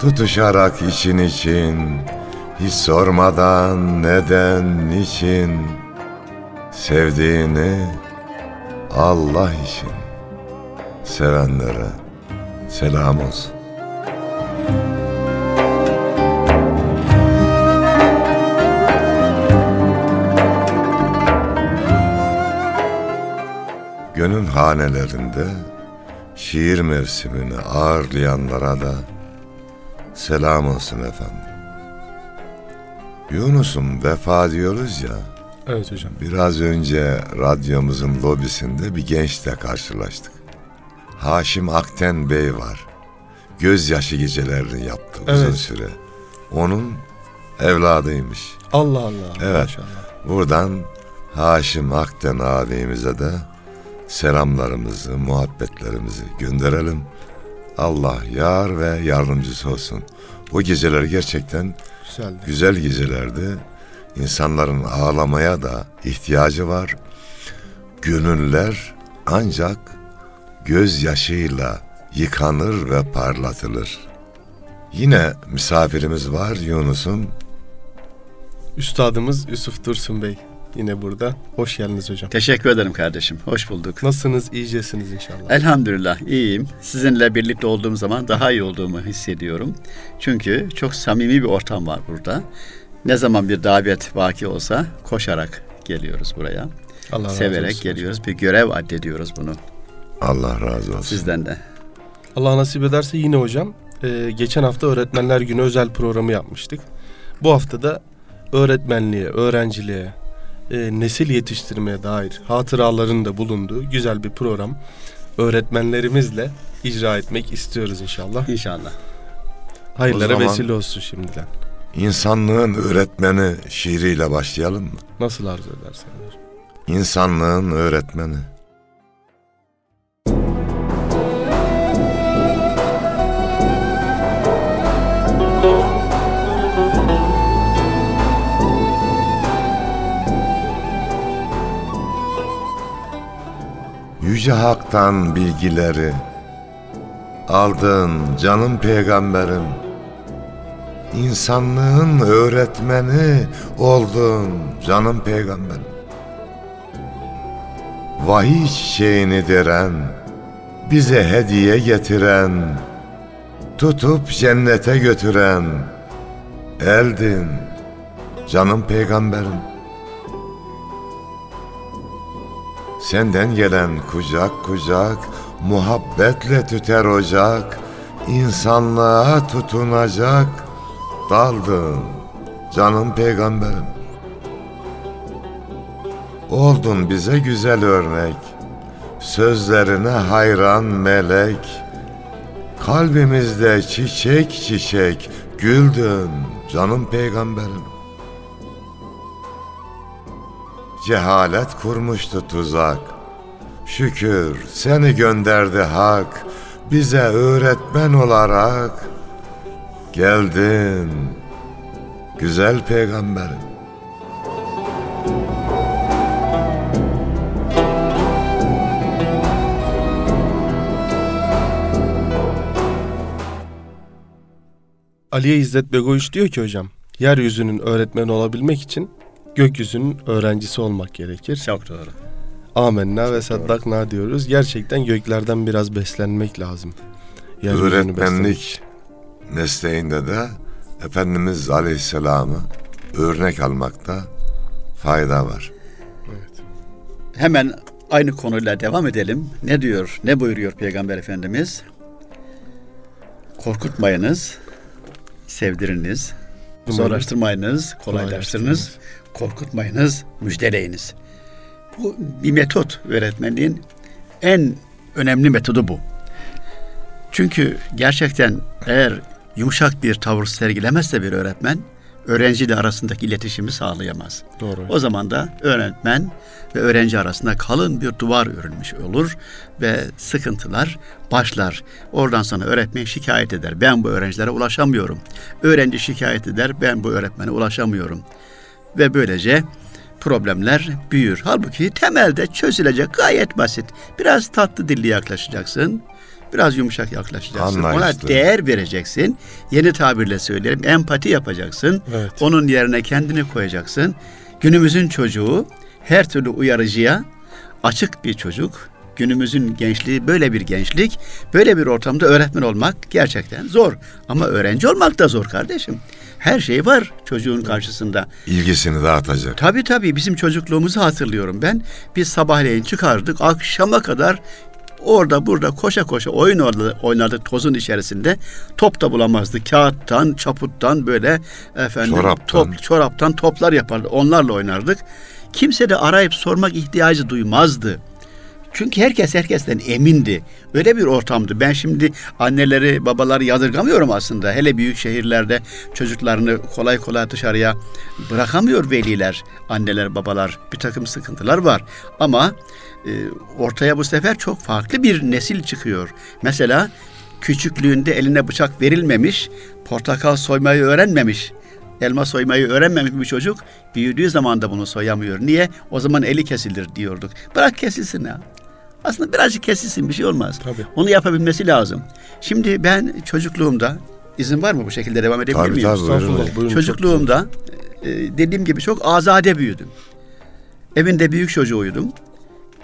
Tutuşarak için için, hiç sormadan neden, niçin, sevdiğini Allah için, sevenlere selam olsun. Gönül hanelerinde şiir mevsimini ağırlayanlara da selam olsun efendim. Yunus'um vefa diyoruz ya, Evet hocam. biraz önce radyomuzun lobisinde bir gençle karşılaştık. Haşim Akten Bey var. Gözyaşı gecelerini yaptı uzun Evet. süre. Onun evladıymış. Allah Allah. Evet. Maşallah. Buradan Haşim Akten abimize de selamlarımızı, muhabbetlerimizi gönderelim. Allah yar ve yardımcısı olsun. O geceler gerçekten Güzeldi. güzel gecelerdi. İnsanların ağlamaya da ihtiyacı var. Gönüller ancak gözyaşıyla yıkanır ve parlatılır. Yine misafirimiz var Yunus'um. Üstadımız Yusuf Dursun Bey. Yine burada. Hoş geldiniz hocam. Teşekkür ederim kardeşim. Hoş bulduk. Nasılsınız? İyicesiniz inşallah. Elhamdülillah iyiyim. Sizinle birlikte olduğum zaman daha iyi olduğumu hissediyorum. Çünkü çok samimi bir ortam var burada. Ne zaman bir davet vaki olsa koşarak geliyoruz buraya. Allah razı Severek olsun geliyoruz. Bir görev addediyoruz bunu Allah razı olsun. sizden de. Allah nasip ederse yine hocam. e, geçen hafta Öğretmenler Günü özel programı yapmıştık. Bu hafta da öğretmenliğe, öğrenciliğe, e, nesil yetiştirmeye dair hatıraların da bulunduğu güzel bir program öğretmenlerimizle icra etmek istiyoruz inşallah. İnşallah. Hayırlara vesile olsun şimdiden. İnsanlığın öğretmeni şiiriyle başlayalım mı? Nasıl arzu edersen. İnsanlığın öğretmeni. Yüce Hak'tan bilgileri aldın canım peygamberim. İnsanlığın öğretmeni oldun canım peygamberim. Vahiy çiçeğini deren, bize hediye getiren, tutup cennete götüren, eldin canım peygamberim. Senden gelen kucak kucak, muhabbetle tüter ocak, insanlığa tutunacak, daldın canım peygamberim. Oldun bize güzel örnek, sözlerine hayran melek, kalbimizde çiçek çiçek güldün canım peygamberim. Cehalet kurmuştu tuzak, şükür seni gönderdi hak, bize öğretmen olarak geldin güzel peygamberim. Aliye İzzet Begoviç diyor ki hocam, yeryüzünün öğretmeni olabilmek için gökyüzünün öğrencisi olmak gerekir. Çok doğru. Amenna ve saddakna diyoruz. Gerçekten göklerden biraz beslenmek lazım. yeryüzünü beslemek. öğretmenlik mesleğinde de Efendimiz Aleyhisselam'ı örnek almakta fayda var. Evet. Hemen aynı konuyla devam edelim. Ne diyor, ne buyuruyor Peygamber Efendimiz? Korkutmayınız, sevdiriniz, zorlaştırmayınız, kolaylaştırınız, korkutmayınız, müjdeleyiniz. Bu bir metot öğretmenliğin en önemli metodu bu. Çünkü gerçekten eğer yumuşak bir tavır sergilemezse bir öğretmen, öğrenciyle arasındaki iletişimi sağlayamaz. Doğru. O zaman da öğretmen ve öğrenci arasında kalın bir duvar örülmüş olur ve sıkıntılar başlar. Oradan sonra öğretmen şikayet eder. Ben bu öğrencilere ulaşamıyorum. Öğrenci şikayet eder. Ben bu öğretmene ulaşamıyorum. Ve böylece problemler büyür. Halbuki temelde çözülecek gayet basit. Biraz tatlı dilli yaklaşacaksın. Biraz yumuşak yaklaşacaksın. Ona Anlayışlı. değer vereceksin. Yeni tabirle söyleyelim. Empati yapacaksın. Evet. Onun yerine kendini koyacaksın. Günümüzün çocuğu her türlü uyarıcıya açık bir çocuk. Günümüzün gençliği böyle bir gençlik. Böyle bir ortamda öğretmen olmak gerçekten zor. Ama öğrenci olmak da zor kardeşim. Her şey var çocuğun karşısında. İlgisini dağıtacak. Tabii tabii bizim çocukluğumuzu hatırlıyorum ben. Biz sabahleyin çıkardık akşama kadar orada burada koşa koşa oyun orada oynardık tozun içerisinde. Top da bulamazdık. Kağıttan, çaputtan böyle efendim Çoraptan. top çoraptan toplar yapardık. Onlarla oynardık. Kimse de arayıp sormak ihtiyacı duymazdı. Çünkü herkes herkesten emindi. Öyle bir ortamdı. Ben şimdi anneleri, babaları yadırgamıyorum aslında. Hele büyük şehirlerde çocuklarını kolay kolay dışarıya bırakamıyor veliler, anneler, babalar. Bir takım sıkıntılar var. Ama e, ortaya bu sefer çok farklı bir nesil çıkıyor. Mesela küçüklüğünde eline bıçak verilmemiş, portakal soymayı öğrenmemiş, elma soymayı öğrenmemiş bir çocuk büyüdüğü zaman da bunu soyamıyor. Niye? O zaman eli kesilir diyorduk. Bırak kesilsin ya. Aslında birazcık kesilsin bir şey olmaz. Tabii. Onu yapabilmesi lazım. Şimdi ben çocukluğumda izin var mı bu şekilde devam edebilir Tabii, miyim? tabii. Estağfurullah. Buyurun. Çocukluğumda e, dediğim gibi çok azade büyüdüm. Evinde büyük çocuğuydum.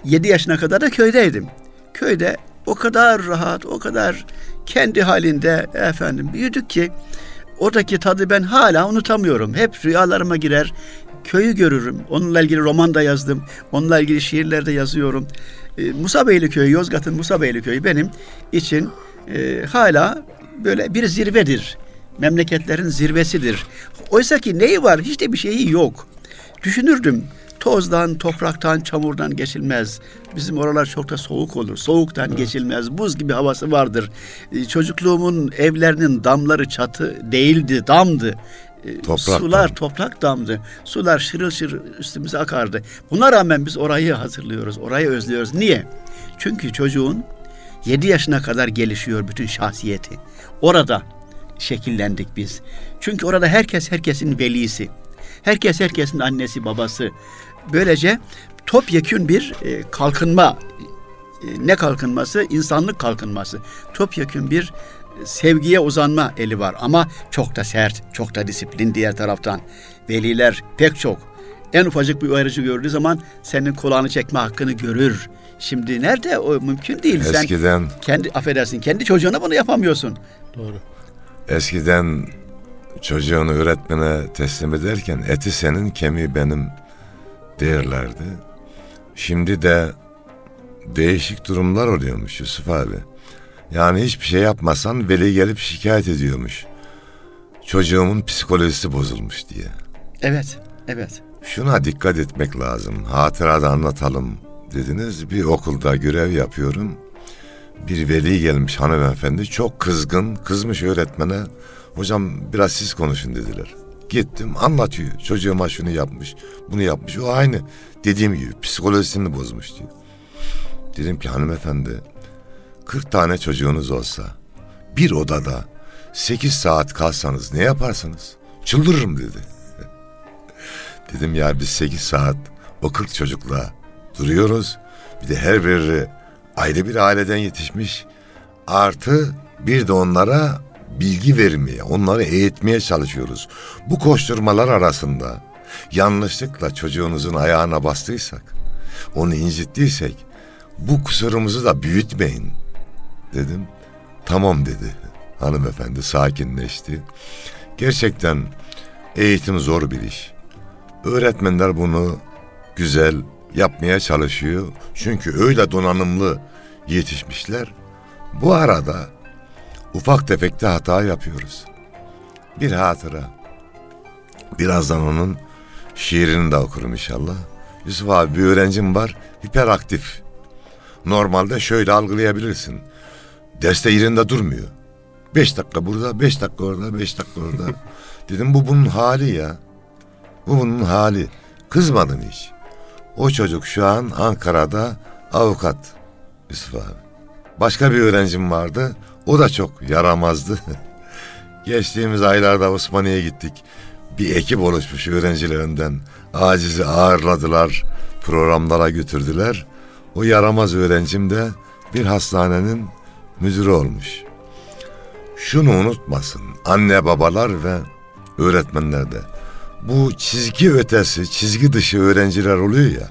7 yaşına kadar da köydeydim. Köyde o kadar rahat, o kadar kendi halinde efendim büyüdük ki oradaki tadı ben hala unutamıyorum. Hep rüyalarıma girer. Köyü görürüm. Onunla ilgili roman da yazdım. Onunla ilgili şiirler de yazıyorum. E, Musa Beyli Köyü, Yozgat'ın Musa Beyli Köyü benim için e, hala böyle bir zirvedir. Memleketlerin zirvesidir. Oysa ki neyi var? Hiç de bir şeyi yok. Düşünürdüm. Tozdan, topraktan, çamurdan geçilmez. Bizim oralar çok da soğuk olur. Soğuktan geçilmez. Buz gibi havası vardır. E, Çocukluğumun evlerinin damları çatı değildi, damdı. E, Toprak Sular dam. toprak damdı. Sular şırıl şırıl üstümüze akardı. Buna rağmen biz orayı hatırlıyoruz, orayı özlüyoruz. Niye? Çünkü çocuğun 7 yaşına kadar gelişiyor bütün şahsiyeti. Orada şekillendik biz. Çünkü orada herkes herkesin velisi. Herkes herkesin annesi babası. Böylece topyekün bir e, kalkınma e, ne kalkınması? İnsanlık kalkınması. Topyekün bir sevgiye uzanma eli var ama çok da sert, çok da disiplin diğer taraftan. Veliler pek çok. En ufacık bir uyarıcı gördüğü zaman senin kulağını çekme hakkını görür. Şimdi nerede o mümkün değil. Sen Eskiden kendi affedersin kendi çocuğuna bunu yapamıyorsun. Doğru. eskiden çocuğunu öğretmene teslim ederken eti senin kemiği benim derlerdi. Şimdi de değişik durumlar oluyormuş Yusuf abi. Yani hiçbir şey yapmasan veli gelip şikayet ediyormuş. Çocuğumun psikolojisi bozulmuş diye. Evet, evet. Şuna dikkat etmek lazım. Hatırada anlatalım dediniz. Bir okulda görev yapıyorum. Bir veli gelmiş hanımefendi çok kızgın, kızmış öğretmene. Hocam biraz siz konuşun dediler. Gittim anlatıyor. Çocuğuma şunu yapmış, bunu yapmış. O aynı dediğim gibi psikolojisini bozmuş diyor. Dedim ki hanımefendi 40 tane çocuğunuz olsa bir odada 8 saat kalsanız ne yaparsınız? Çıldırırım dedi. Dedim ya biz 8 saat o 40 çocukla duruyoruz. Bir de her biri ayrı bir aileden yetişmiş. Artı bir de onlara bilgi vermeye, onları eğitmeye çalışıyoruz. Bu koşturmalar arasında yanlışlıkla çocuğunuzun ayağına bastıysak, onu incittiysek bu kusurumuzu da büyütmeyin dedim. Tamam dedi. Hanımefendi sakinleşti. Gerçekten eğitim zor bir iş. Öğretmenler bunu güzel yapmaya çalışıyor. Çünkü öyle donanımlı yetişmişler. Bu arada ufak tefekte hata yapıyoruz. Bir hatıra. Birazdan onun şiirini de okurum inşallah. Yusuf abi bir öğrencim var hiperaktif. Normalde şöyle algılayabilirsin. Derste yerinde durmuyor. Beş dakika burada, beş dakika orada, beş dakika orada. Dedim bu bunun hali ya. Bu bunun hali. Kızmadın hiç. O çocuk şu an Ankara'da avukat Yusuf abi. Başka bir öğrencim vardı. O da çok yaramazdı. Geçtiğimiz aylarda Osmaniye'ye gittik. Bir ekip oluşmuş öğrencilerinden. Acizi ağırladılar. Programlara götürdüler. O yaramaz öğrencim de bir hastanenin müdürü olmuş. Şunu unutmasın anne babalar ve öğretmenler de. Bu çizgi ötesi, çizgi dışı öğrenciler oluyor ya.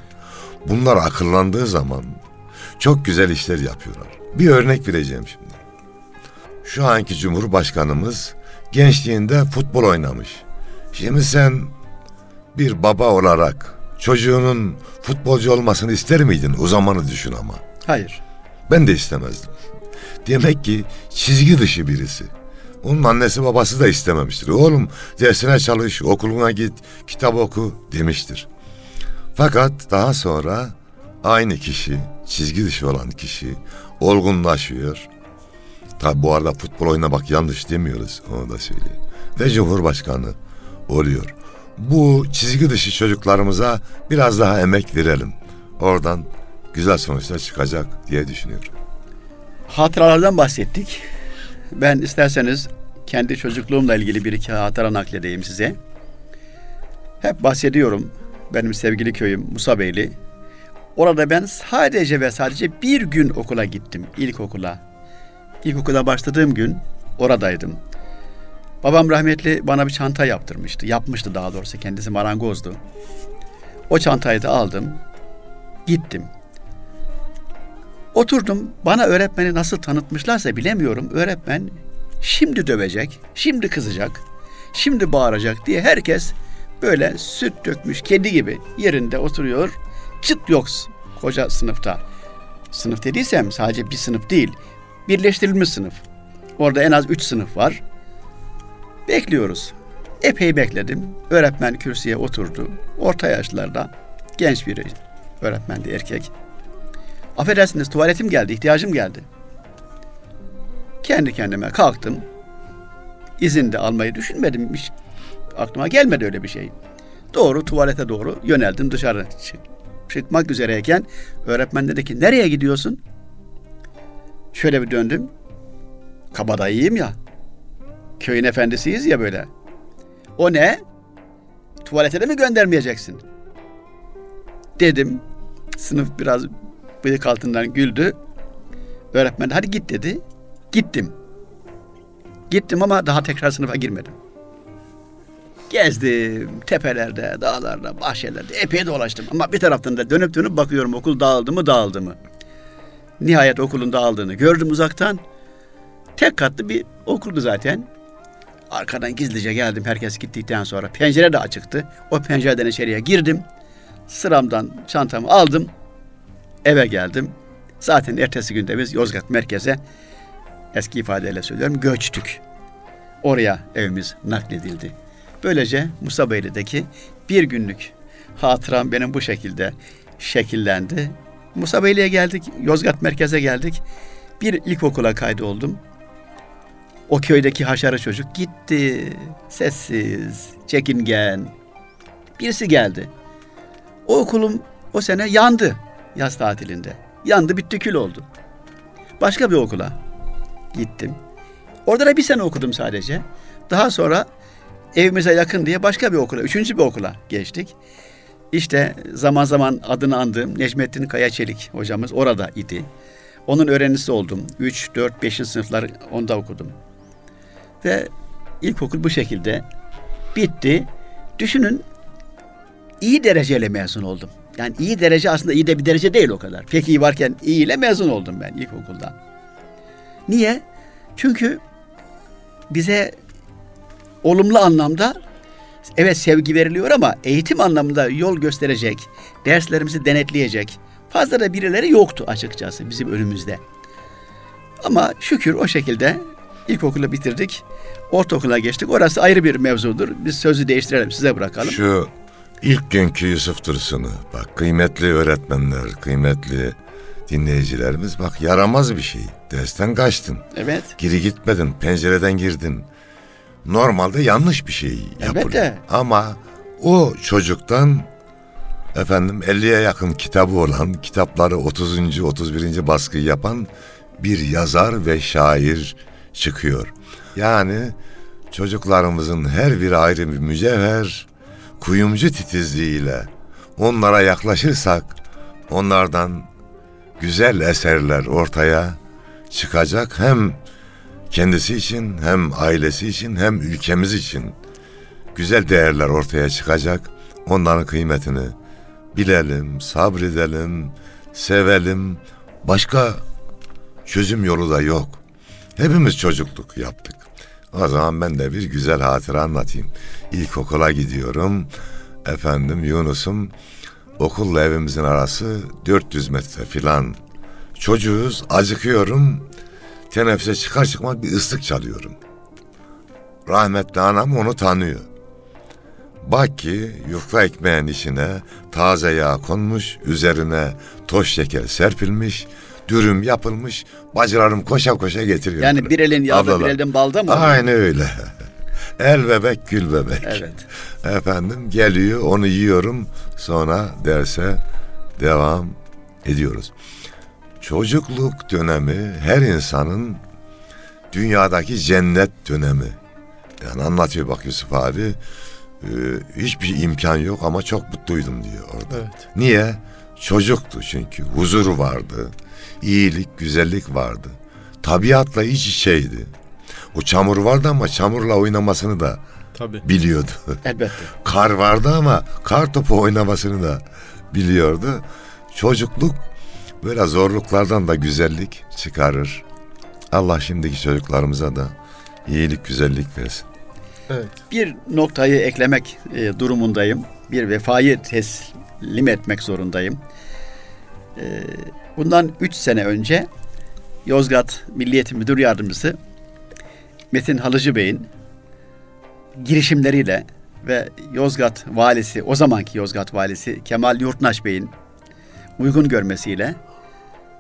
Bunlar akıllandığı zaman çok güzel işler yapıyorlar. Bir örnek vereceğim şimdi. Şu anki Cumhurbaşkanımız gençliğinde futbol oynamış. Şimdi sen bir baba olarak çocuğunun futbolcu olmasını ister miydin? O zamanı düşün ama. Hayır. Ben de istemezdim. Demek ki çizgi dışı birisi. Onun annesi babası da istememiştir. Oğlum dersine çalış, okuluna git, kitap oku demiştir. Fakat daha sonra aynı kişi, çizgi dışı olan kişi olgunlaşıyor. Tabi bu arada futbol oynamak yanlış demiyoruz, onu da söyleyeyim. Ve Cumhurbaşkanı oluyor. Bu çizgi dışı çocuklarımıza biraz daha emek verelim. Oradan güzel sonuçlar çıkacak diye düşünüyorum. Hatıralardan bahsettik. Ben isterseniz kendi çocukluğumla ilgili bir iki hatıra nakledeyim size. Hep bahsediyorum. Benim sevgili köyüm Musabeyli. Orada ben sadece ve sadece bir gün okula gittim. ilkokula. İlkokula başladığım gün oradaydım. Babam rahmetli bana bir çanta yaptırmıştı. Yapmıştı daha doğrusu. Kendisi marangozdu. O çantayı da aldım. Gittim. Oturdum. Bana öğretmeni nasıl tanıtmışlarsa bilemiyorum. Öğretmen şimdi dövecek, şimdi kızacak, şimdi bağıracak diye herkes böyle süt dökmüş kedi gibi yerinde oturuyor. Çıt yok koca sınıfta. Sınıf dediysem sadece bir sınıf değil. Birleştirilmiş sınıf. Orada en az üç sınıf var. Bekliyoruz. Epey bekledim. Öğretmen kürsüye oturdu. Orta yaşlarda genç biri. Öğretmendi erkek. Affedersiniz tuvaletim geldi, ihtiyacım geldi. Kendi kendime kalktım. İzin de almayı düşünmedim. Hiç aklıma gelmedi öyle bir şey. Doğru tuvalete doğru yöneldim dışarı. Çık, çıkmak üzereyken öğretmen dedi ki nereye gidiyorsun? Şöyle bir döndüm. Kabadayıyım ya. Köyün efendisiyiz ya böyle. O ne? Tuvalete de mi göndermeyeceksin? Dedim. Sınıf biraz bıyık altından güldü. Öğretmen hadi git dedi. Gittim. Gittim ama daha tekrar sınıfa girmedim. Gezdim tepelerde, dağlarda, bahçelerde epey dolaştım. Ama bir taraftan da dönüp dönüp bakıyorum okul dağıldı mı dağıldı mı. Nihayet okulun dağıldığını gördüm uzaktan. Tek katlı bir okuldu zaten. Arkadan gizlice geldim herkes gittikten sonra. Pencere de açıktı. O pencereden içeriye girdim. Sıramdan çantamı aldım. Eve geldim. Zaten ertesi günde biz Yozgat merkeze eski ifadeyle söylüyorum göçtük. Oraya evimiz nakledildi. Böylece Musabeyli'deki bir günlük hatıram benim bu şekilde şekillendi. Musabeyli'ye geldik, Yozgat merkeze geldik. Bir ilkokula kaydoldum. O köydeki haşarı çocuk gitti. Sessiz, çekingen. Birisi geldi. O okulum o sene yandı yaz tatilinde. Yandı bitti kül oldu. Başka bir okula gittim. Orada da bir sene okudum sadece. Daha sonra evimize yakın diye başka bir okula, üçüncü bir okula geçtik. İşte zaman zaman adını andığım Necmettin Kaya Çelik hocamız orada idi. Onun öğrencisi oldum. 3, 4, 5. sınıflar onda okudum. Ve ilkokul bu şekilde bitti. Düşünün iyi dereceyle mezun oldum. Yani iyi derece aslında iyi de bir derece değil o kadar. Pek iyi varken iyi ile mezun oldum ben ilkokulda. Niye? Çünkü bize olumlu anlamda evet sevgi veriliyor ama eğitim anlamında yol gösterecek, derslerimizi denetleyecek fazla da birileri yoktu açıkçası bizim önümüzde. Ama şükür o şekilde ilkokulu bitirdik. Ortaokula geçtik. Orası ayrı bir mevzudur. Biz sözü değiştirelim, size bırakalım. Şu ilk günkü Yusuf Dursun'u bak kıymetli öğretmenler, kıymetli dinleyicilerimiz bak yaramaz bir şey. Dersten kaçtın. Evet. Geri gitmedin, pencereden girdin. Normalde yanlış bir şey yapılıyor. Elbette. Ama o çocuktan efendim 50'ye yakın kitabı olan, kitapları 30. 31. baskı yapan bir yazar ve şair çıkıyor. Yani çocuklarımızın her biri ayrı bir mücevher, kuyumcu titizliğiyle onlara yaklaşırsak onlardan güzel eserler ortaya çıkacak hem kendisi için hem ailesi için hem ülkemiz için güzel değerler ortaya çıkacak. Onların kıymetini bilelim, sabredelim, sevelim. Başka çözüm yolu da yok. Hepimiz çocukluk yaptık. O zaman ben de bir güzel hatıra anlatayım. İlkokula gidiyorum. Efendim Yunus'um okulla evimizin arası 400 metre filan. Çocuğuz, acıkıyorum. Teneffüse çıkar çıkmaz bir ıslık çalıyorum. Rahmetli anam onu tanıyor. Bak ki yufka ekmeğin içine taze yağ konmuş, üzerine toz şeker serpilmiş, dürüm yapılmış, bacılarım koşa koşa getiriyor. Yani bir elin yağda Ablalar. bir elin balda mı? Aynı öyle. El bebek gül bebek. Evet. Efendim geliyor onu yiyorum sonra derse devam ediyoruz. Çocukluk dönemi her insanın dünyadaki cennet dönemi. Yani anlatıyor bak Yusuf abi. Ee, hiçbir imkan yok ama çok mutluydum diyor orada. Evet. Niye? Çocuktu çünkü. Huzuru vardı. İyilik, güzellik vardı. Tabiatla iç içeydi. O çamur vardı ama çamurla oynamasını da Tabii. biliyordu. Elbette. Kar vardı ama kar topu oynamasını da biliyordu. Çocukluk böyle zorluklardan da güzellik çıkarır. Allah şimdiki çocuklarımıza da iyilik, güzellik versin. Evet. Bir noktayı eklemek e, durumundayım. Bir vefayı teslim etmek zorundayım. E, bundan üç sene önce Yozgat Milliyet Müdür Yardımcısı Metin Halıcı Bey'in girişimleriyle ve Yozgat valisi, o zamanki Yozgat valisi Kemal Yurtnaş Bey'in uygun görmesiyle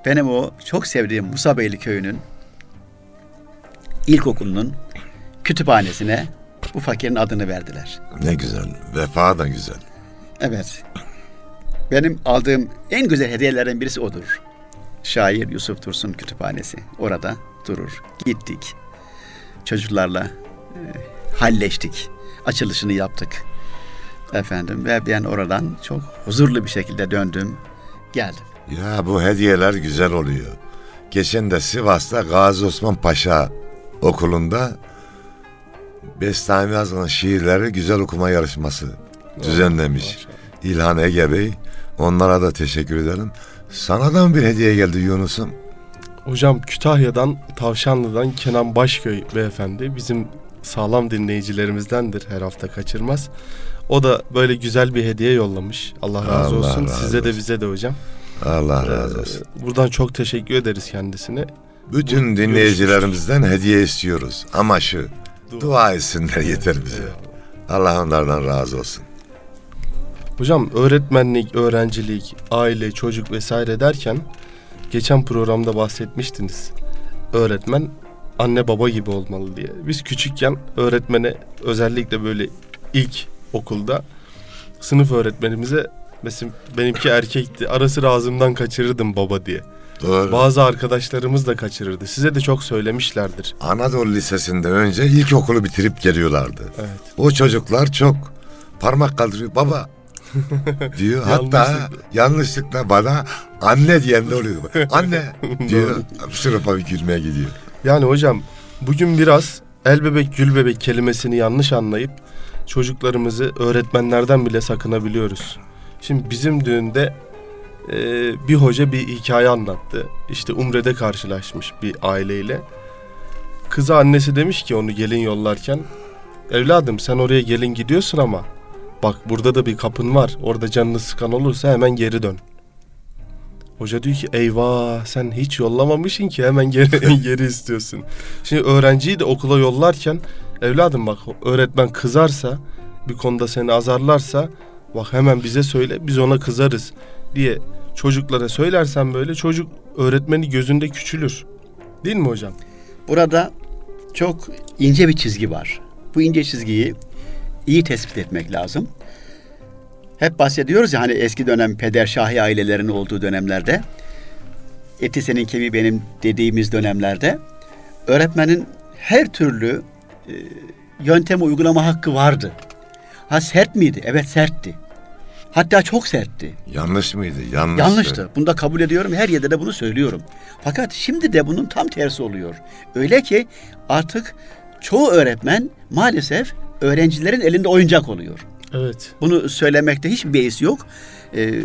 benim o çok sevdiğim Musabeyli köyünün ilkokulunun kütüphanesine bu fakirin adını verdiler. Ne güzel. Vefa da güzel. Evet. Benim aldığım en güzel hediyelerden birisi odur. Şair Yusuf Tursun Kütüphanesi. Orada durur. Gittik. Çocuklarla e, halleştik. Açılışını yaptık. Efendim ve ben oradan çok huzurlu bir şekilde döndüm. Geldim. Ya bu hediyeler güzel oluyor. Geçen de Sivas'ta Gazi Osman Paşa okulunda Bestami Yazgan'ın şiirleri güzel okuma yarışması düzenlemiş. Maşallah. İlhan Ege Bey. Onlara da teşekkür ederim. Sana da mı bir hediye geldi Yunus'um? Hocam Kütahya'dan, Tavşanlı'dan Kenan Başköy beyefendi bizim sağlam dinleyicilerimizdendir her hafta kaçırmaz. O da böyle güzel bir hediye yollamış. Allah razı Allah olsun. razı Size de olsun. bize de hocam. Allah razı olsun. Ee, Buradan çok teşekkür ederiz kendisine. Bütün bu- dinleyicilerimizden hediye istiyoruz. Ama şu Dua. dua etsinler yeter bize. Allah onlardan razı olsun. Hocam öğretmenlik, öğrencilik, aile, çocuk vesaire derken geçen programda bahsetmiştiniz. Öğretmen anne baba gibi olmalı diye. Biz küçükken öğretmene özellikle böyle ilk okulda sınıf öğretmenimize mesela benimki erkekti. Ara sıra ağzımdan kaçırırdım baba diye. Doğru. Bazı arkadaşlarımız da kaçırırdı. Size de çok söylemişlerdir. Anadolu Lisesi'nde önce ilkokulu bitirip geliyorlardı. Evet. O çocuklar çok parmak kaldırıyor baba diyor. Hatta Yanlışlıkla. yanlışlıkla bana anne diyen de oluyor. Anne diyor. Sınıfa bir gülmeye gidiyor. Yani hocam bugün biraz el bebek gül bebek kelimesini yanlış anlayıp çocuklarımızı öğretmenlerden bile sakınabiliyoruz. Şimdi bizim düğünde e, bir hoca bir hikaye anlattı. İşte Umre'de karşılaşmış bir aileyle. Kıza annesi demiş ki onu gelin yollarken evladım sen oraya gelin gidiyorsun ama bak burada da bir kapın var. Orada canını sıkan olursa hemen geri dön. Hoca diyor ki eyvah sen hiç yollamamışsın ki hemen geri, geri istiyorsun. Şimdi öğrenciyi de okula yollarken evladım bak öğretmen kızarsa bir konuda seni azarlarsa bak hemen bize söyle biz ona kızarız diye çocuklara söylersen böyle çocuk öğretmeni gözünde küçülür. Değil mi hocam? Burada çok ince bir çizgi var. Bu ince çizgiyi iyi tespit etmek lazım. Hep bahsediyoruz ya hani eski dönem pederşahi ailelerin olduğu dönemlerde eti senin kemiği benim dediğimiz dönemlerde öğretmenin her türlü e, yöntemi uygulama hakkı vardı. Ha sert miydi? Evet sertti. Hatta çok sertti. Yanlış mıydı? Yanlıştı. Yanlıştı. Bunu da kabul ediyorum. Her yerde de bunu söylüyorum. Fakat şimdi de bunun tam tersi oluyor. Öyle ki artık çoğu öğretmen maalesef öğrencilerin elinde oyuncak oluyor. Evet. Bunu söylemekte hiçbir beis yok. Ee,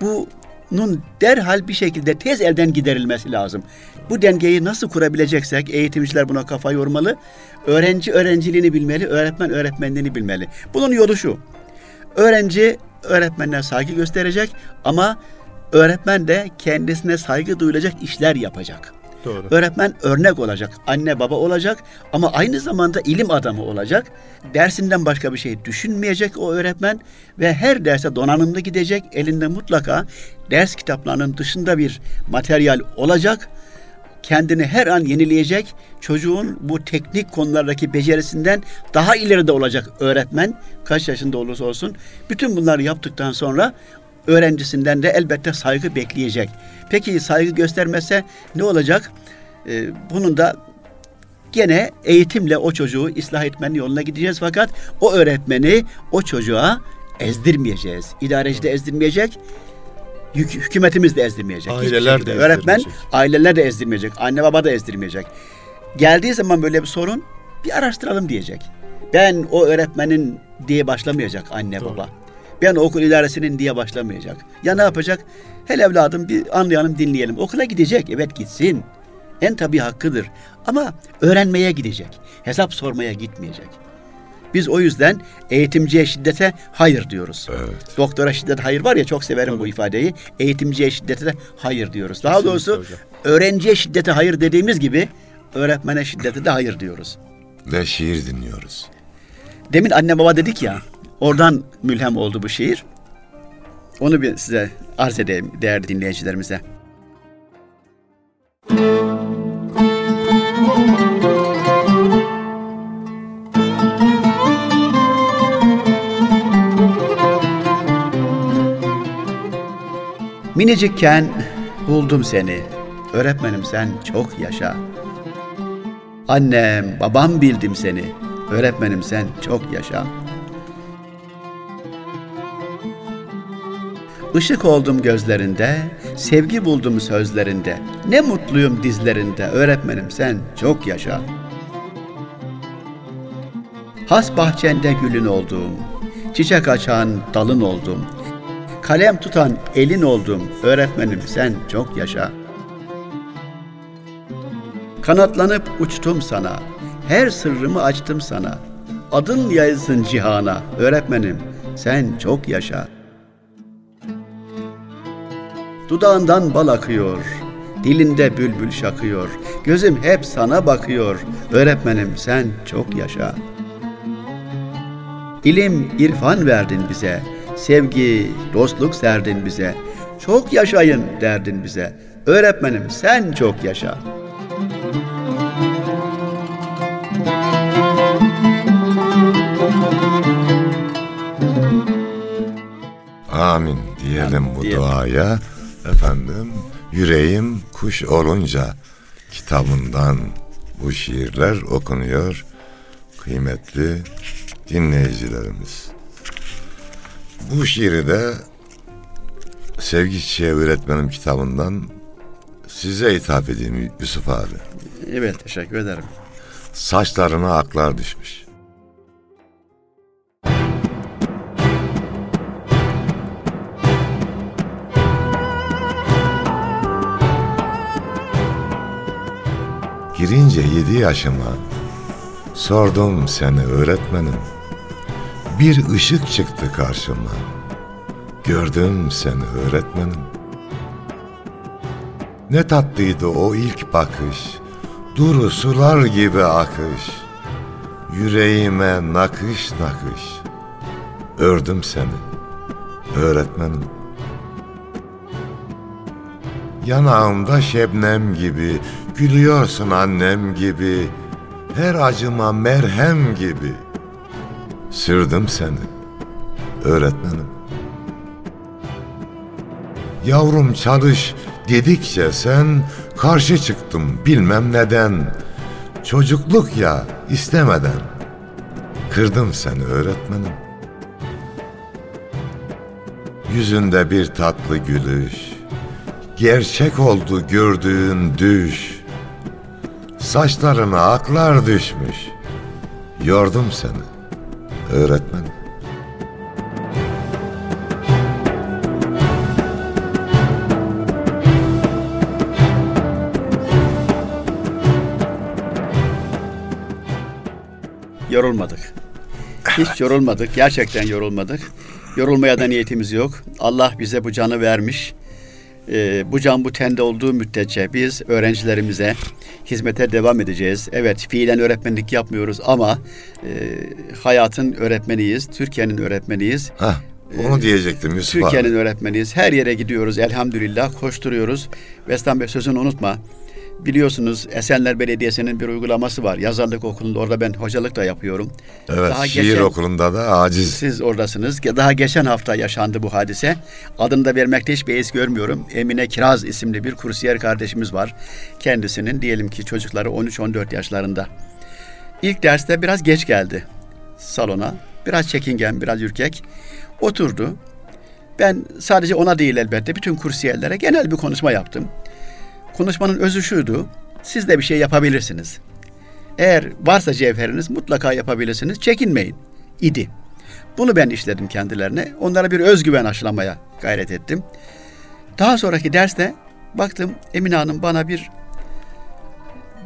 bunun derhal bir şekilde tez elden giderilmesi lazım. Bu dengeyi nasıl kurabileceksek eğitimciler buna kafa yormalı. Öğrenci öğrenciliğini bilmeli, öğretmen öğretmenliğini bilmeli. Bunun yolu şu. Öğrenci öğretmenine saygı gösterecek ama öğretmen de kendisine saygı duyulacak işler yapacak. Doğru. Öğretmen örnek olacak, anne baba olacak ama aynı zamanda ilim adamı olacak. Dersinden başka bir şey düşünmeyecek o öğretmen ve her derse donanımlı gidecek. Elinde mutlaka ders kitaplarının dışında bir materyal olacak. Kendini her an yenileyecek. Çocuğun bu teknik konulardaki becerisinden daha ileride olacak öğretmen. Kaç yaşında olursa olsun. Bütün bunları yaptıktan sonra öğrencisinden de elbette saygı bekleyecek. Peki saygı göstermezse ne olacak? Ee, bunun da gene eğitimle o çocuğu ıslah etmenin yoluna gideceğiz fakat o öğretmeni o çocuğa ezdirmeyeceğiz. İdareci de ezdirmeyecek, hük- hükümetimiz de ezdirmeyecek. Aileler de Öğretmen, aileler de ezdirmeyecek. Anne baba da ezdirmeyecek. Geldiği zaman böyle bir sorun bir araştıralım diyecek. Ben o öğretmenin diye başlamayacak anne Doğru. baba. Ben okul idaresinin diye başlamayacak. Ya ne yapacak? Hele evladım bir anlayalım dinleyelim. Okula gidecek. Evet gitsin. En tabii hakkıdır. Ama öğrenmeye gidecek. Hesap sormaya gitmeyecek. Biz o yüzden eğitimciye şiddete hayır diyoruz. Evet. Doktora şiddet hayır var ya çok severim bu ifadeyi. Eğitimciye şiddete de hayır diyoruz. Daha Kesinlikle doğrusu hocam. öğrenciye şiddete hayır dediğimiz gibi öğretmene şiddete de hayır diyoruz. Ve şiir dinliyoruz. Demin anne baba dedik ya. Oradan mülhem oldu bu şiir. Onu bir size arz edeyim değerli dinleyicilerimize. Minicikken buldum seni. Öğretmenim sen çok yaşa. Annem, babam bildim seni. Öğretmenim sen çok yaşa. Işık oldum gözlerinde, sevgi buldum sözlerinde. Ne mutluyum dizlerinde, öğretmenim sen çok yaşa. Has bahçende gülün oldum, çiçek açan dalın oldum. Kalem tutan elin oldum, öğretmenim sen çok yaşa. Kanatlanıp uçtum sana, her sırrımı açtım sana. Adın yayılsın cihana, öğretmenim sen çok yaşa. Dudağından bal akıyor, dilinde bülbül şakıyor. Gözüm hep sana bakıyor, öğretmenim sen çok yaşa. İlim, irfan verdin bize, sevgi, dostluk serdin bize. Çok yaşayın derdin bize, öğretmenim sen çok yaşa.'' Amin diyelim bu diyelim. duaya. Efendim yüreğim kuş olunca kitabından bu şiirler okunuyor kıymetli dinleyicilerimiz. Bu şiiri de Sevgi Çiçeği Öğretmenim kitabından size hitap edeyim Yusuf abi. Evet, teşekkür ederim. Saçlarına aklar düşmüş. Girince yedi yaşıma sordum seni öğretmenim. Bir ışık çıktı karşıma. Gördüm seni öğretmenim. Ne tatlıydı o ilk bakış. Duru sular gibi akış. Yüreğime nakış nakış. Ördüm seni öğretmenim. Yanağımda şebnem gibi, gülüyorsun annem gibi, her acıma merhem gibi. Sürdüm seni, öğretmenim. Yavrum çalış dedikçe sen karşı çıktım bilmem neden. Çocukluk ya istemeden. Kırdım seni öğretmenim. Yüzünde bir tatlı gülüş. Gerçek oldu gördüğün düş. Saçlarına aklar düşmüş. Yordum seni öğretmenim. Yorulmadık. Hiç yorulmadık. Gerçekten yorulmadık. Yorulmaya da niyetimiz yok. Allah bize bu canı vermiş. Ee, bu can bu tende olduğu müddetçe biz öğrencilerimize hizmete devam edeceğiz. Evet fiilen öğretmenlik yapmıyoruz ama e, hayatın öğretmeniyiz. Türkiye'nin öğretmeniyiz. Hah, onu diyecektim Yusuf. Türkiye'nin öğretmeniyiz. Her yere gidiyoruz elhamdülillah. Koşturuyoruz. Vestan Bey sözünü unutma. Biliyorsunuz Esenler Belediyesi'nin bir uygulaması var. Yazarlık okulunda orada ben hocalık da yapıyorum. Evet, Daha şiir geçen- okulunda da aciz. Siz oradasınız. Daha geçen hafta yaşandı bu hadise. Adını da vermekte hiç beis görmüyorum. Emine Kiraz isimli bir kursiyer kardeşimiz var. Kendisinin diyelim ki çocukları 13-14 yaşlarında. İlk derste biraz geç geldi salona. Biraz çekingen, biraz ürkek. Oturdu. Ben sadece ona değil elbette bütün kursiyerlere genel bir konuşma yaptım. Konuşmanın özü şuydu. Siz de bir şey yapabilirsiniz. Eğer varsa cevheriniz mutlaka yapabilirsiniz. Çekinmeyin. idi. Bunu ben işledim kendilerine. Onlara bir özgüven aşılamaya gayret ettim. Daha sonraki derste baktım Emine Hanım bana bir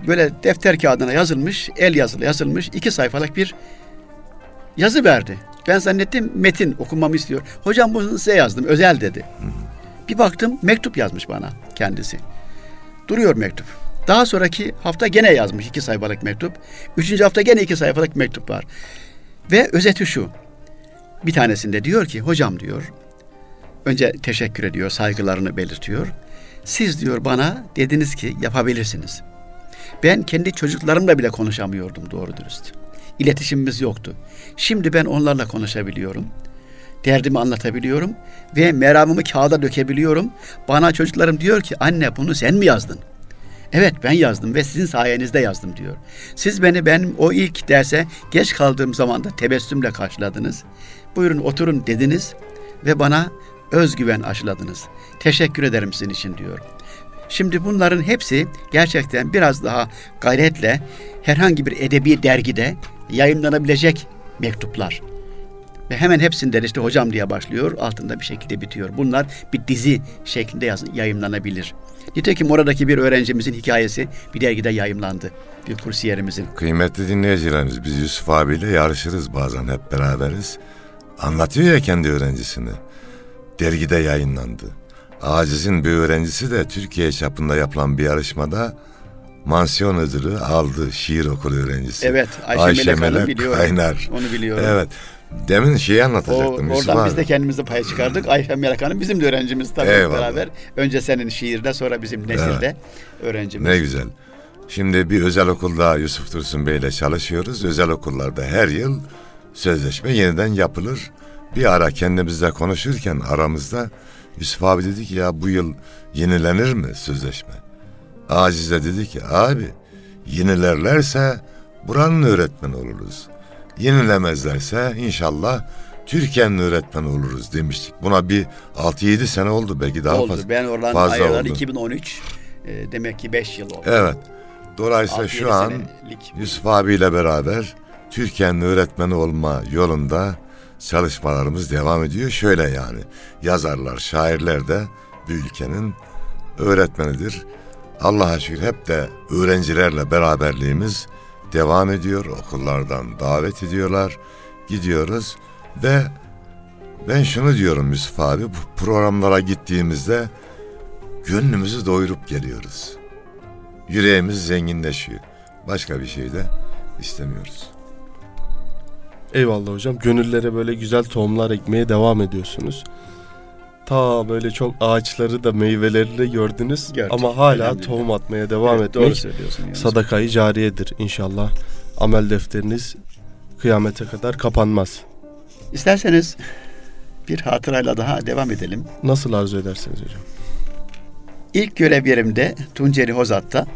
böyle defter kağıdına yazılmış, el yazılı yazılmış iki sayfalık bir yazı verdi. Ben zannettim metin okumamı istiyor. Hocam bunu size yazdım, özel dedi. Bir baktım mektup yazmış bana kendisi. Duruyor mektup. Daha sonraki hafta gene yazmış iki sayfalık mektup. Üçüncü hafta gene iki sayfalık mektup var. Ve özeti şu. Bir tanesinde diyor ki hocam diyor. Önce teşekkür ediyor, saygılarını belirtiyor. Siz diyor bana dediniz ki yapabilirsiniz. Ben kendi çocuklarımla bile konuşamıyordum doğru dürüst. İletişimimiz yoktu. Şimdi ben onlarla konuşabiliyorum. Derdimi anlatabiliyorum ve meramımı kağıda dökebiliyorum. Bana çocuklarım diyor ki anne bunu sen mi yazdın? Evet ben yazdım ve sizin sayenizde yazdım diyor. Siz beni benim o ilk derse geç kaldığım zaman da tebessümle karşıladınız. Buyurun oturun dediniz ve bana özgüven aşıladınız. Teşekkür ederim sizin için diyor. Şimdi bunların hepsi gerçekten biraz daha gayretle herhangi bir edebi dergide yayınlanabilecek mektuplar. Ve hemen hepsinden işte hocam diye başlıyor, altında bir şekilde bitiyor. Bunlar bir dizi şeklinde yaz, yayınlanabilir. Nitekim oradaki bir öğrencimizin hikayesi bir dergide yayımlandı. Bir kursiyerimizin. Kıymetli dinleyicilerimiz biz Yusuf abiyle yarışırız bazen hep beraberiz. Anlatıyor ya kendi öğrencisini. Dergide yayınlandı. Aciz'in bir öğrencisi de Türkiye çapında yapılan bir yarışmada mansiyon ödülü aldı şiir okulu öğrencisi. Evet, Ayşe, Melek Hanım biliyorum. Kaynar. Onu biliyorum. Evet. Demin şeyi O, anlatacaktım Yusuf oradan abi. biz de kendimize pay çıkardık. Ayşe Melek Hanım bizim de öğrencimiz tabii Eyvallah. beraber. Önce senin şiirde sonra bizim nesilde öğrencimiz. Ne güzel. Şimdi bir özel okulda Yusuf Dursun Bey ile çalışıyoruz. Özel okullarda her yıl sözleşme yeniden yapılır. Bir ara kendimizle konuşurken aramızda Yusuf abi dedi ki ya bu yıl yenilenir mi sözleşme? Aziz de dedi ki abi yenilerlerse buranın öğretmeni oluruz. Yenilemezlerse inşallah Türkiye'nin öğretmeni oluruz demiştik. Buna bir 6-7 sene oldu belki daha oldu. fazla. Ben oradan fazla ayrılalı oldu. 2013. e, demek ki 5 yıl oldu. Evet. Dolayısıyla 6-7 şu an senelik Yusuf abiyle beraber Türkiye'nin öğretmeni olma yolunda çalışmalarımız devam ediyor. Şöyle yani yazarlar, şairler de bu ülkenin öğretmenidir. Allah'a şükür hep de öğrencilerle beraberliğimiz devam ediyor. Okullardan davet ediyorlar. Gidiyoruz ve ben şunu diyorum Yusuf abi bu programlara gittiğimizde gönlümüzü doyurup geliyoruz. Yüreğimiz zenginleşiyor. Başka bir şey de istemiyoruz. Eyvallah hocam. Gönüllere böyle güzel tohumlar ekmeye devam ediyorsunuz. Ta böyle çok ağaçları da meyveleri de gördünüz. Gördük. Ama hala Elhamdülillah. tohum atmaya devam Evet, etmek sadakayı cariyedir inşallah. Amel defteriniz kıyamete kadar kapanmaz. İsterseniz bir hatırayla daha devam edelim. Nasıl arzu ederseniz hocam. İlk görev yerimde Tunceli Hozat'ta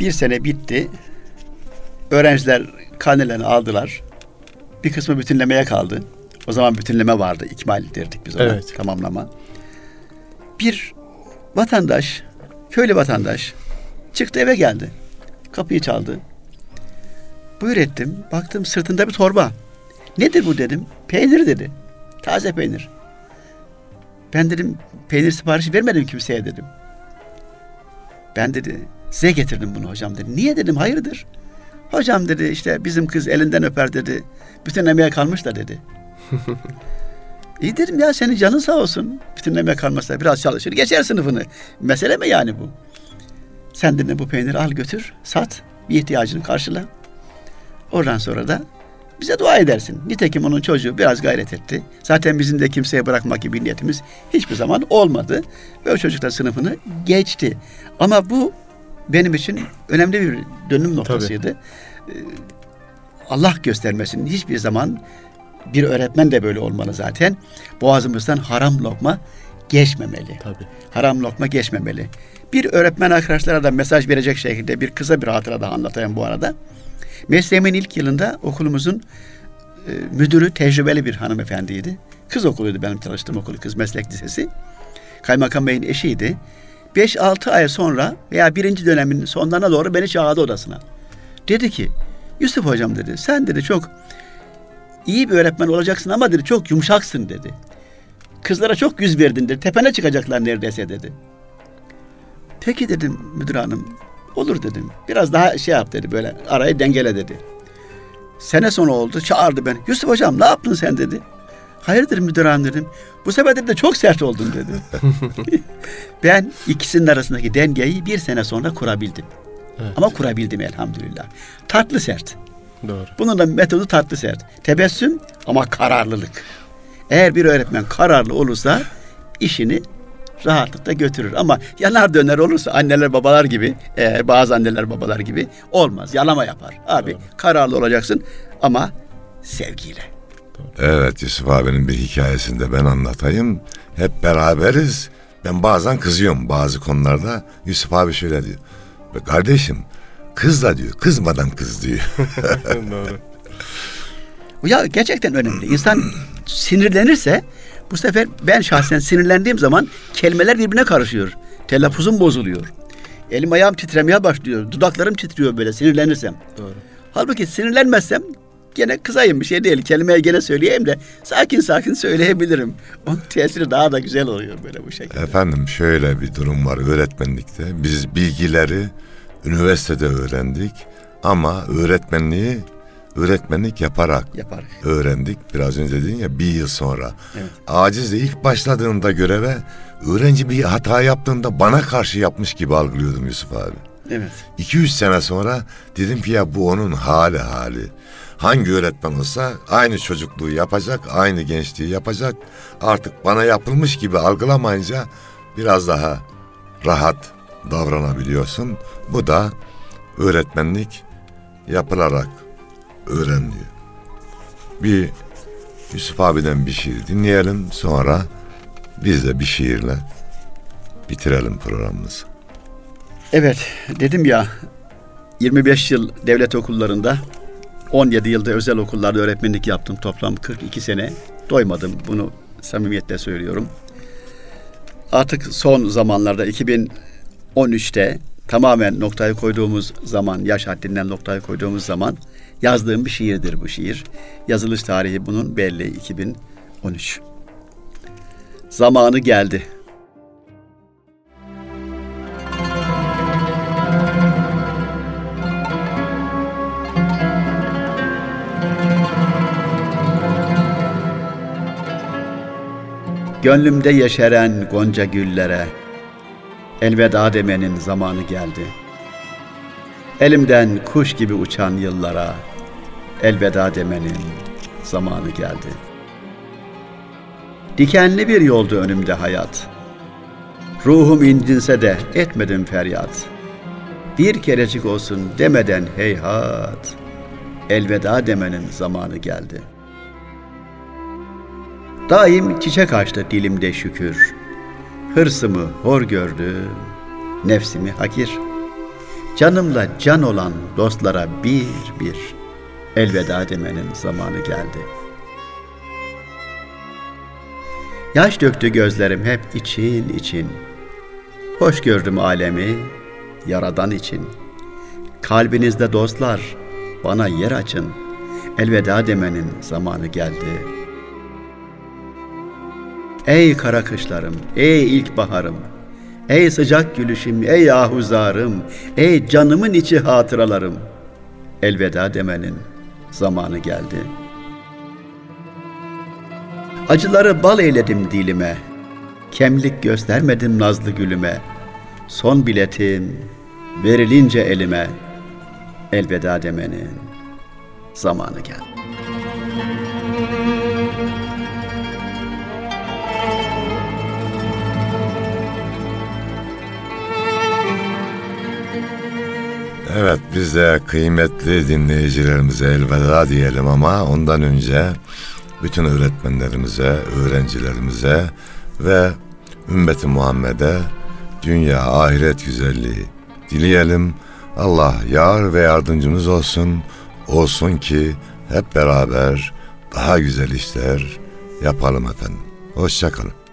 bir sene bitti. Öğrenciler karnelerini aldılar. Bir kısmı bütünlemeye kaldı. O zaman bütünleme vardı. İkmal derdik biz ona. Evet. Tamamlama. Bir vatandaş, köylü vatandaş çıktı eve geldi. Kapıyı çaldı. Buyur ettim. Baktım sırtında bir torba. Nedir bu dedim. Peynir dedi. Taze peynir. Ben dedim peynir siparişi vermedim kimseye dedim. Ben dedi size getirdim bunu hocam dedi. Niye dedim hayırdır? Hocam dedi işte bizim kız elinden öper dedi. Bütün emeğe kalmış da dedi. İyi dedim ya senin canın sağ olsun. Bütün emeğe kalmazsa biraz çalışır geçer sınıfını. Mesele mi yani bu? Sen dedi bu peyniri al götür sat bir ihtiyacını karşıla. Oradan sonra da bize dua edersin. Nitekim onun çocuğu biraz gayret etti. Zaten bizim de kimseye bırakmak gibi niyetimiz hiçbir zaman olmadı. Ve o çocuk da sınıfını geçti. Ama bu benim için önemli bir dönüm noktasıydı. Ee, Allah göstermesin hiçbir zaman bir öğretmen de böyle olmalı zaten. Boğazımızdan haram lokma geçmemeli. Tabii. Haram lokma geçmemeli. Bir öğretmen arkadaşlara da mesaj verecek şekilde bir kısa bir hatıra daha anlatayım bu arada. Mesleğimin ilk yılında okulumuzun e, müdürü tecrübeli bir hanımefendiydi. Kız okuluydu benim çalıştığım okul kız meslek lisesi. Kaymakam Bey'in eşiydi. 5-6 ay sonra veya birinci dönemin sonlarına doğru beni çağırdı odasına. Dedi ki Yusuf hocam dedi sen dedi çok iyi bir öğretmen olacaksın ama dedi çok yumuşaksın dedi. Kızlara çok yüz verdin dedi. Tepene çıkacaklar neredeyse dedi. Peki dedim müdür hanım. Olur dedim. Biraz daha şey yap dedi böyle arayı dengele dedi. Sene sonu oldu çağırdı beni. Yusuf hocam ne yaptın sen dedi. Hayırdır müdür hanım dedim. Bu sefer de çok sert oldun dedi. ben ikisinin arasındaki dengeyi bir sene sonra kurabildim. Evet. Ama kurabildim elhamdülillah. Tatlı sert. Doğru. Bunun da metodu tatlı sert. Tebessüm ama kararlılık. Eğer bir öğretmen kararlı olursa işini rahatlıkla götürür. Ama yanar döner olursa anneler babalar gibi, eğer bazı anneler babalar gibi olmaz. Yalama yapar. Abi Doğru. kararlı olacaksın ama sevgiyle. Evet Yusuf abinin bir hikayesinde ben anlatayım. Hep beraberiz. Ben bazen kızıyorum bazı konularda. Yusuf abi şöyle diyor. "Be Kardeşim kız da diyor kızmadan kız diyor. Doğru. Ya gerçekten önemli. İnsan sinirlenirse bu sefer ben şahsen sinirlendiğim zaman kelimeler birbirine karışıyor. Telaffuzum bozuluyor. Elim ayağım titremeye başlıyor. Dudaklarım titriyor böyle sinirlenirsem. Doğru. Halbuki sinirlenmezsem gene kızayım bir şey değil. Kelimeyi gene söyleyeyim de sakin sakin söyleyebilirim. Onun tesiri daha da güzel oluyor böyle bu şekilde. Efendim şöyle bir durum var öğretmenlikte. Biz bilgileri üniversitede öğrendik ama öğretmenliği öğretmenlik yaparak Yapar. öğrendik. Biraz önce dedin ya bir yıl sonra. Evet. Acizle ilk başladığında göreve öğrenci bir hata yaptığında bana karşı yapmış gibi algılıyordum Yusuf abi. Evet. 200 sene sonra dedim ki ya bu onun hali hali. Hangi öğretmen olsa aynı çocukluğu yapacak, aynı gençliği yapacak. Artık bana yapılmış gibi algılamayınca biraz daha rahat davranabiliyorsun. Bu da öğretmenlik yapılarak öğreniliyor. Bir Yusuf abiden bir şiir dinleyelim sonra biz de bir şiirle bitirelim programımızı. Evet dedim ya 25 yıl devlet okullarında 17 yılda özel okullarda öğretmenlik yaptım. Toplam 42 sene doymadım bunu samimiyetle söylüyorum. Artık son zamanlarda 13'te tamamen noktayı koyduğumuz zaman, yaş haddinden noktayı koyduğumuz zaman yazdığım bir şiirdir bu şiir. Yazılış tarihi bunun belli 2013. Zamanı geldi. Gönlümde yeşeren gonca güllere, elveda demenin zamanı geldi. Elimden kuş gibi uçan yıllara elveda demenin zamanı geldi. Dikenli bir yoldu önümde hayat. Ruhum incinse de etmedim feryat. Bir kerecik olsun demeden heyhat. Elveda demenin zamanı geldi. Daim çiçek açtı dilimde şükür. Hırsımı hor gördü, nefsimi hakir. Canımla can olan dostlara bir bir elveda demenin zamanı geldi. Yaş döktü gözlerim hep için için. Hoş gördüm alemi yaradan için. Kalbinizde dostlar bana yer açın. Elveda demenin zamanı geldi. Ey kara kışlarım, ey ilkbaharım, ey sıcak gülüşüm, ey ahuzarım, ey canımın içi hatıralarım. Elveda demenin zamanı geldi. Acıları bal eyledim dilime, kemlik göstermedim nazlı gülüme. Son biletim verilince elime, elveda demenin zamanı geldi. Evet biz de kıymetli dinleyicilerimize elveda diyelim ama ondan önce bütün öğretmenlerimize, öğrencilerimize ve ümmeti Muhammed'e dünya ahiret güzelliği dileyelim. Allah yar ve yardımcımız olsun. Olsun ki hep beraber daha güzel işler yapalım efendim. Hoşçakalın.